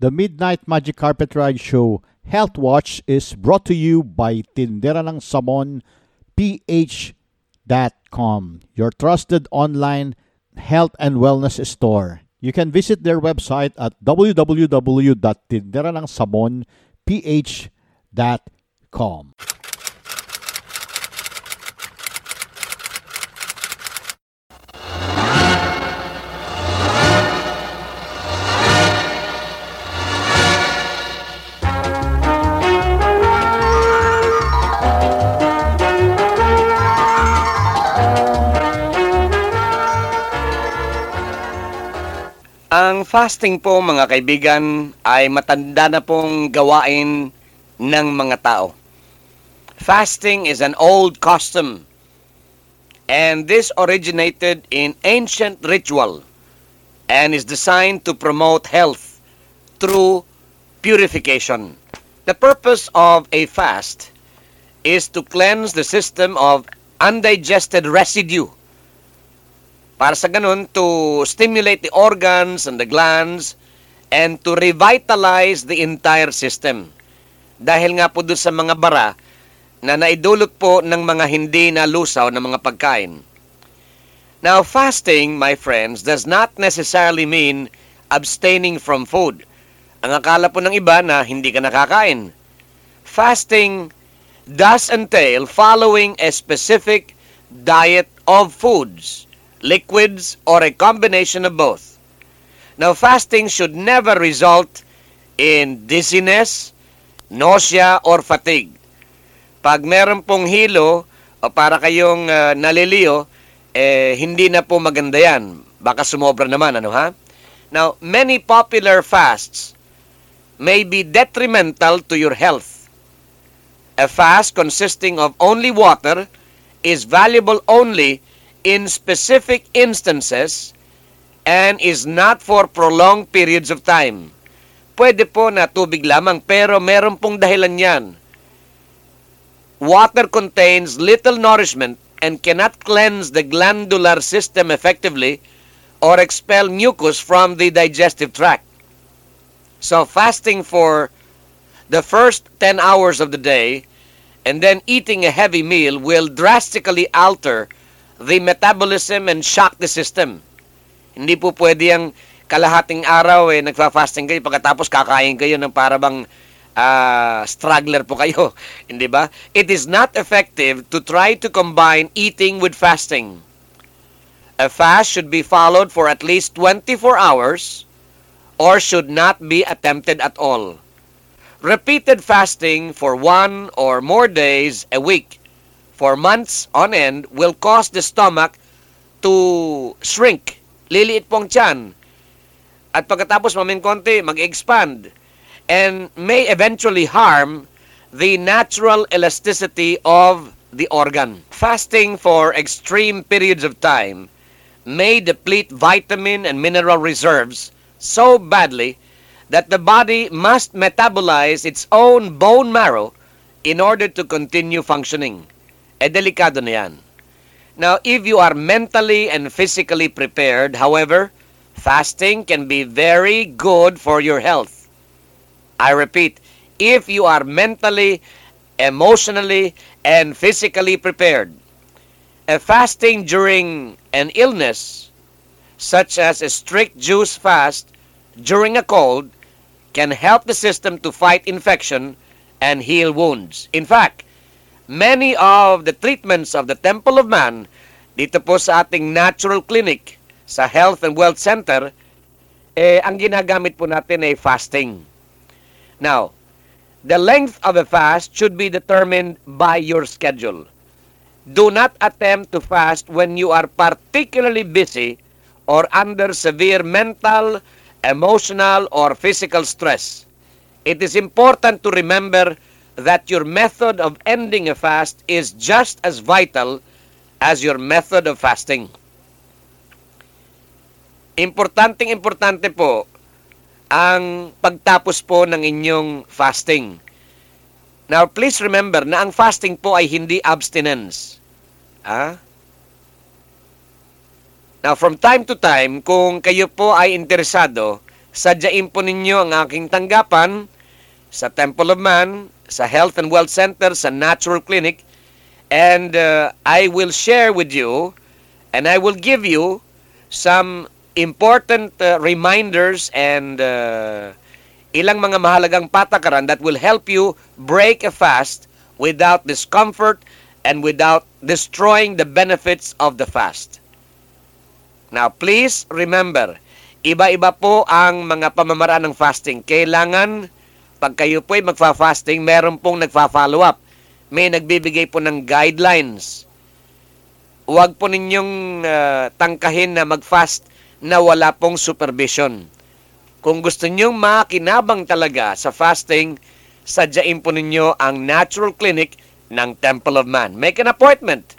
The Midnight Magic Carpet Ride Show Health Watch is brought to you by Tindera ng Samon PH.com, your trusted online health and wellness store. You can visit their website at www.tinderanangsamonph.com. Ang fasting po mga kaibigan ay matanda na pong gawain ng mga tao. Fasting is an old custom and this originated in ancient ritual and is designed to promote health through purification. The purpose of a fast is to cleanse the system of undigested residue para sa ganun, to stimulate the organs and the glands and to revitalize the entire system. Dahil nga po doon sa mga bara na naidulot po ng mga hindi nalusaw ng mga pagkain. Now, fasting, my friends, does not necessarily mean abstaining from food. Ang akala po ng iba na hindi ka nakakain. Fasting does entail following a specific diet of foods liquids, or a combination of both. Now, fasting should never result in dizziness, nausea, or fatigue. Pag meron pong hilo o para kayong uh, naliliyo, eh, hindi na po maganda yan. Baka sumobra naman, ano ha? Now, many popular fasts may be detrimental to your health. A fast consisting of only water is valuable only in specific instances and is not for prolonged periods of time. Pwede po na tubig lamang pero meron pong dahilan yan. Water contains little nourishment and cannot cleanse the glandular system effectively or expel mucus from the digestive tract. So fasting for the first 10 hours of the day and then eating a heavy meal will drastically alter the metabolism and shock the system. Hindi po pwede yung kalahating araw eh, nagfa-fasting kayo, pagkatapos kakain kayo ng parabang uh, struggler po kayo. Hindi ba? It is not effective to try to combine eating with fasting. A fast should be followed for at least 24 hours or should not be attempted at all. Repeated fasting for one or more days a week for months on end will cause the stomach to shrink. Liliit pong tiyan. At pagkatapos mamin konti, mag-expand. And may eventually harm the natural elasticity of the organ. Fasting for extreme periods of time may deplete vitamin and mineral reserves so badly that the body must metabolize its own bone marrow in order to continue functioning eh delikado na yan. Now, if you are mentally and physically prepared, however, fasting can be very good for your health. I repeat, if you are mentally, emotionally, and physically prepared, a fasting during an illness, such as a strict juice fast during a cold, can help the system to fight infection and heal wounds. In fact, many of the treatments of the Temple of Man dito po sa ating natural clinic sa Health and Wealth Center, eh, ang ginagamit po natin ay fasting. Now, the length of a fast should be determined by your schedule. Do not attempt to fast when you are particularly busy or under severe mental, emotional, or physical stress. It is important to remember that your method of ending a fast is just as vital as your method of fasting. Importanteng importante po ang pagtapos po ng inyong fasting. Now, please remember na ang fasting po ay hindi abstinence. Ah? Now, from time to time, kung kayo po ay interesado sadyain po ninyo ang aking tanggapan sa Temple of Man, sa Health and Wealth Center, sa Natural Clinic, and uh, I will share with you and I will give you some important uh, reminders and uh, ilang mga mahalagang patakaran that will help you break a fast without discomfort and without destroying the benefits of the fast. Now, please remember, iba-iba po ang mga pamamaraan ng fasting. Kailangan, pag kayo po ay magfa-fasting, meron pong nagfa-follow up. May nagbibigay po ng guidelines. Huwag po ninyong uh, tangkahin na mag-fast na wala pong supervision. Kung gusto ninyong makinabang talaga sa fasting, sadyain po ninyo ang Natural Clinic ng Temple of Man. Make an appointment.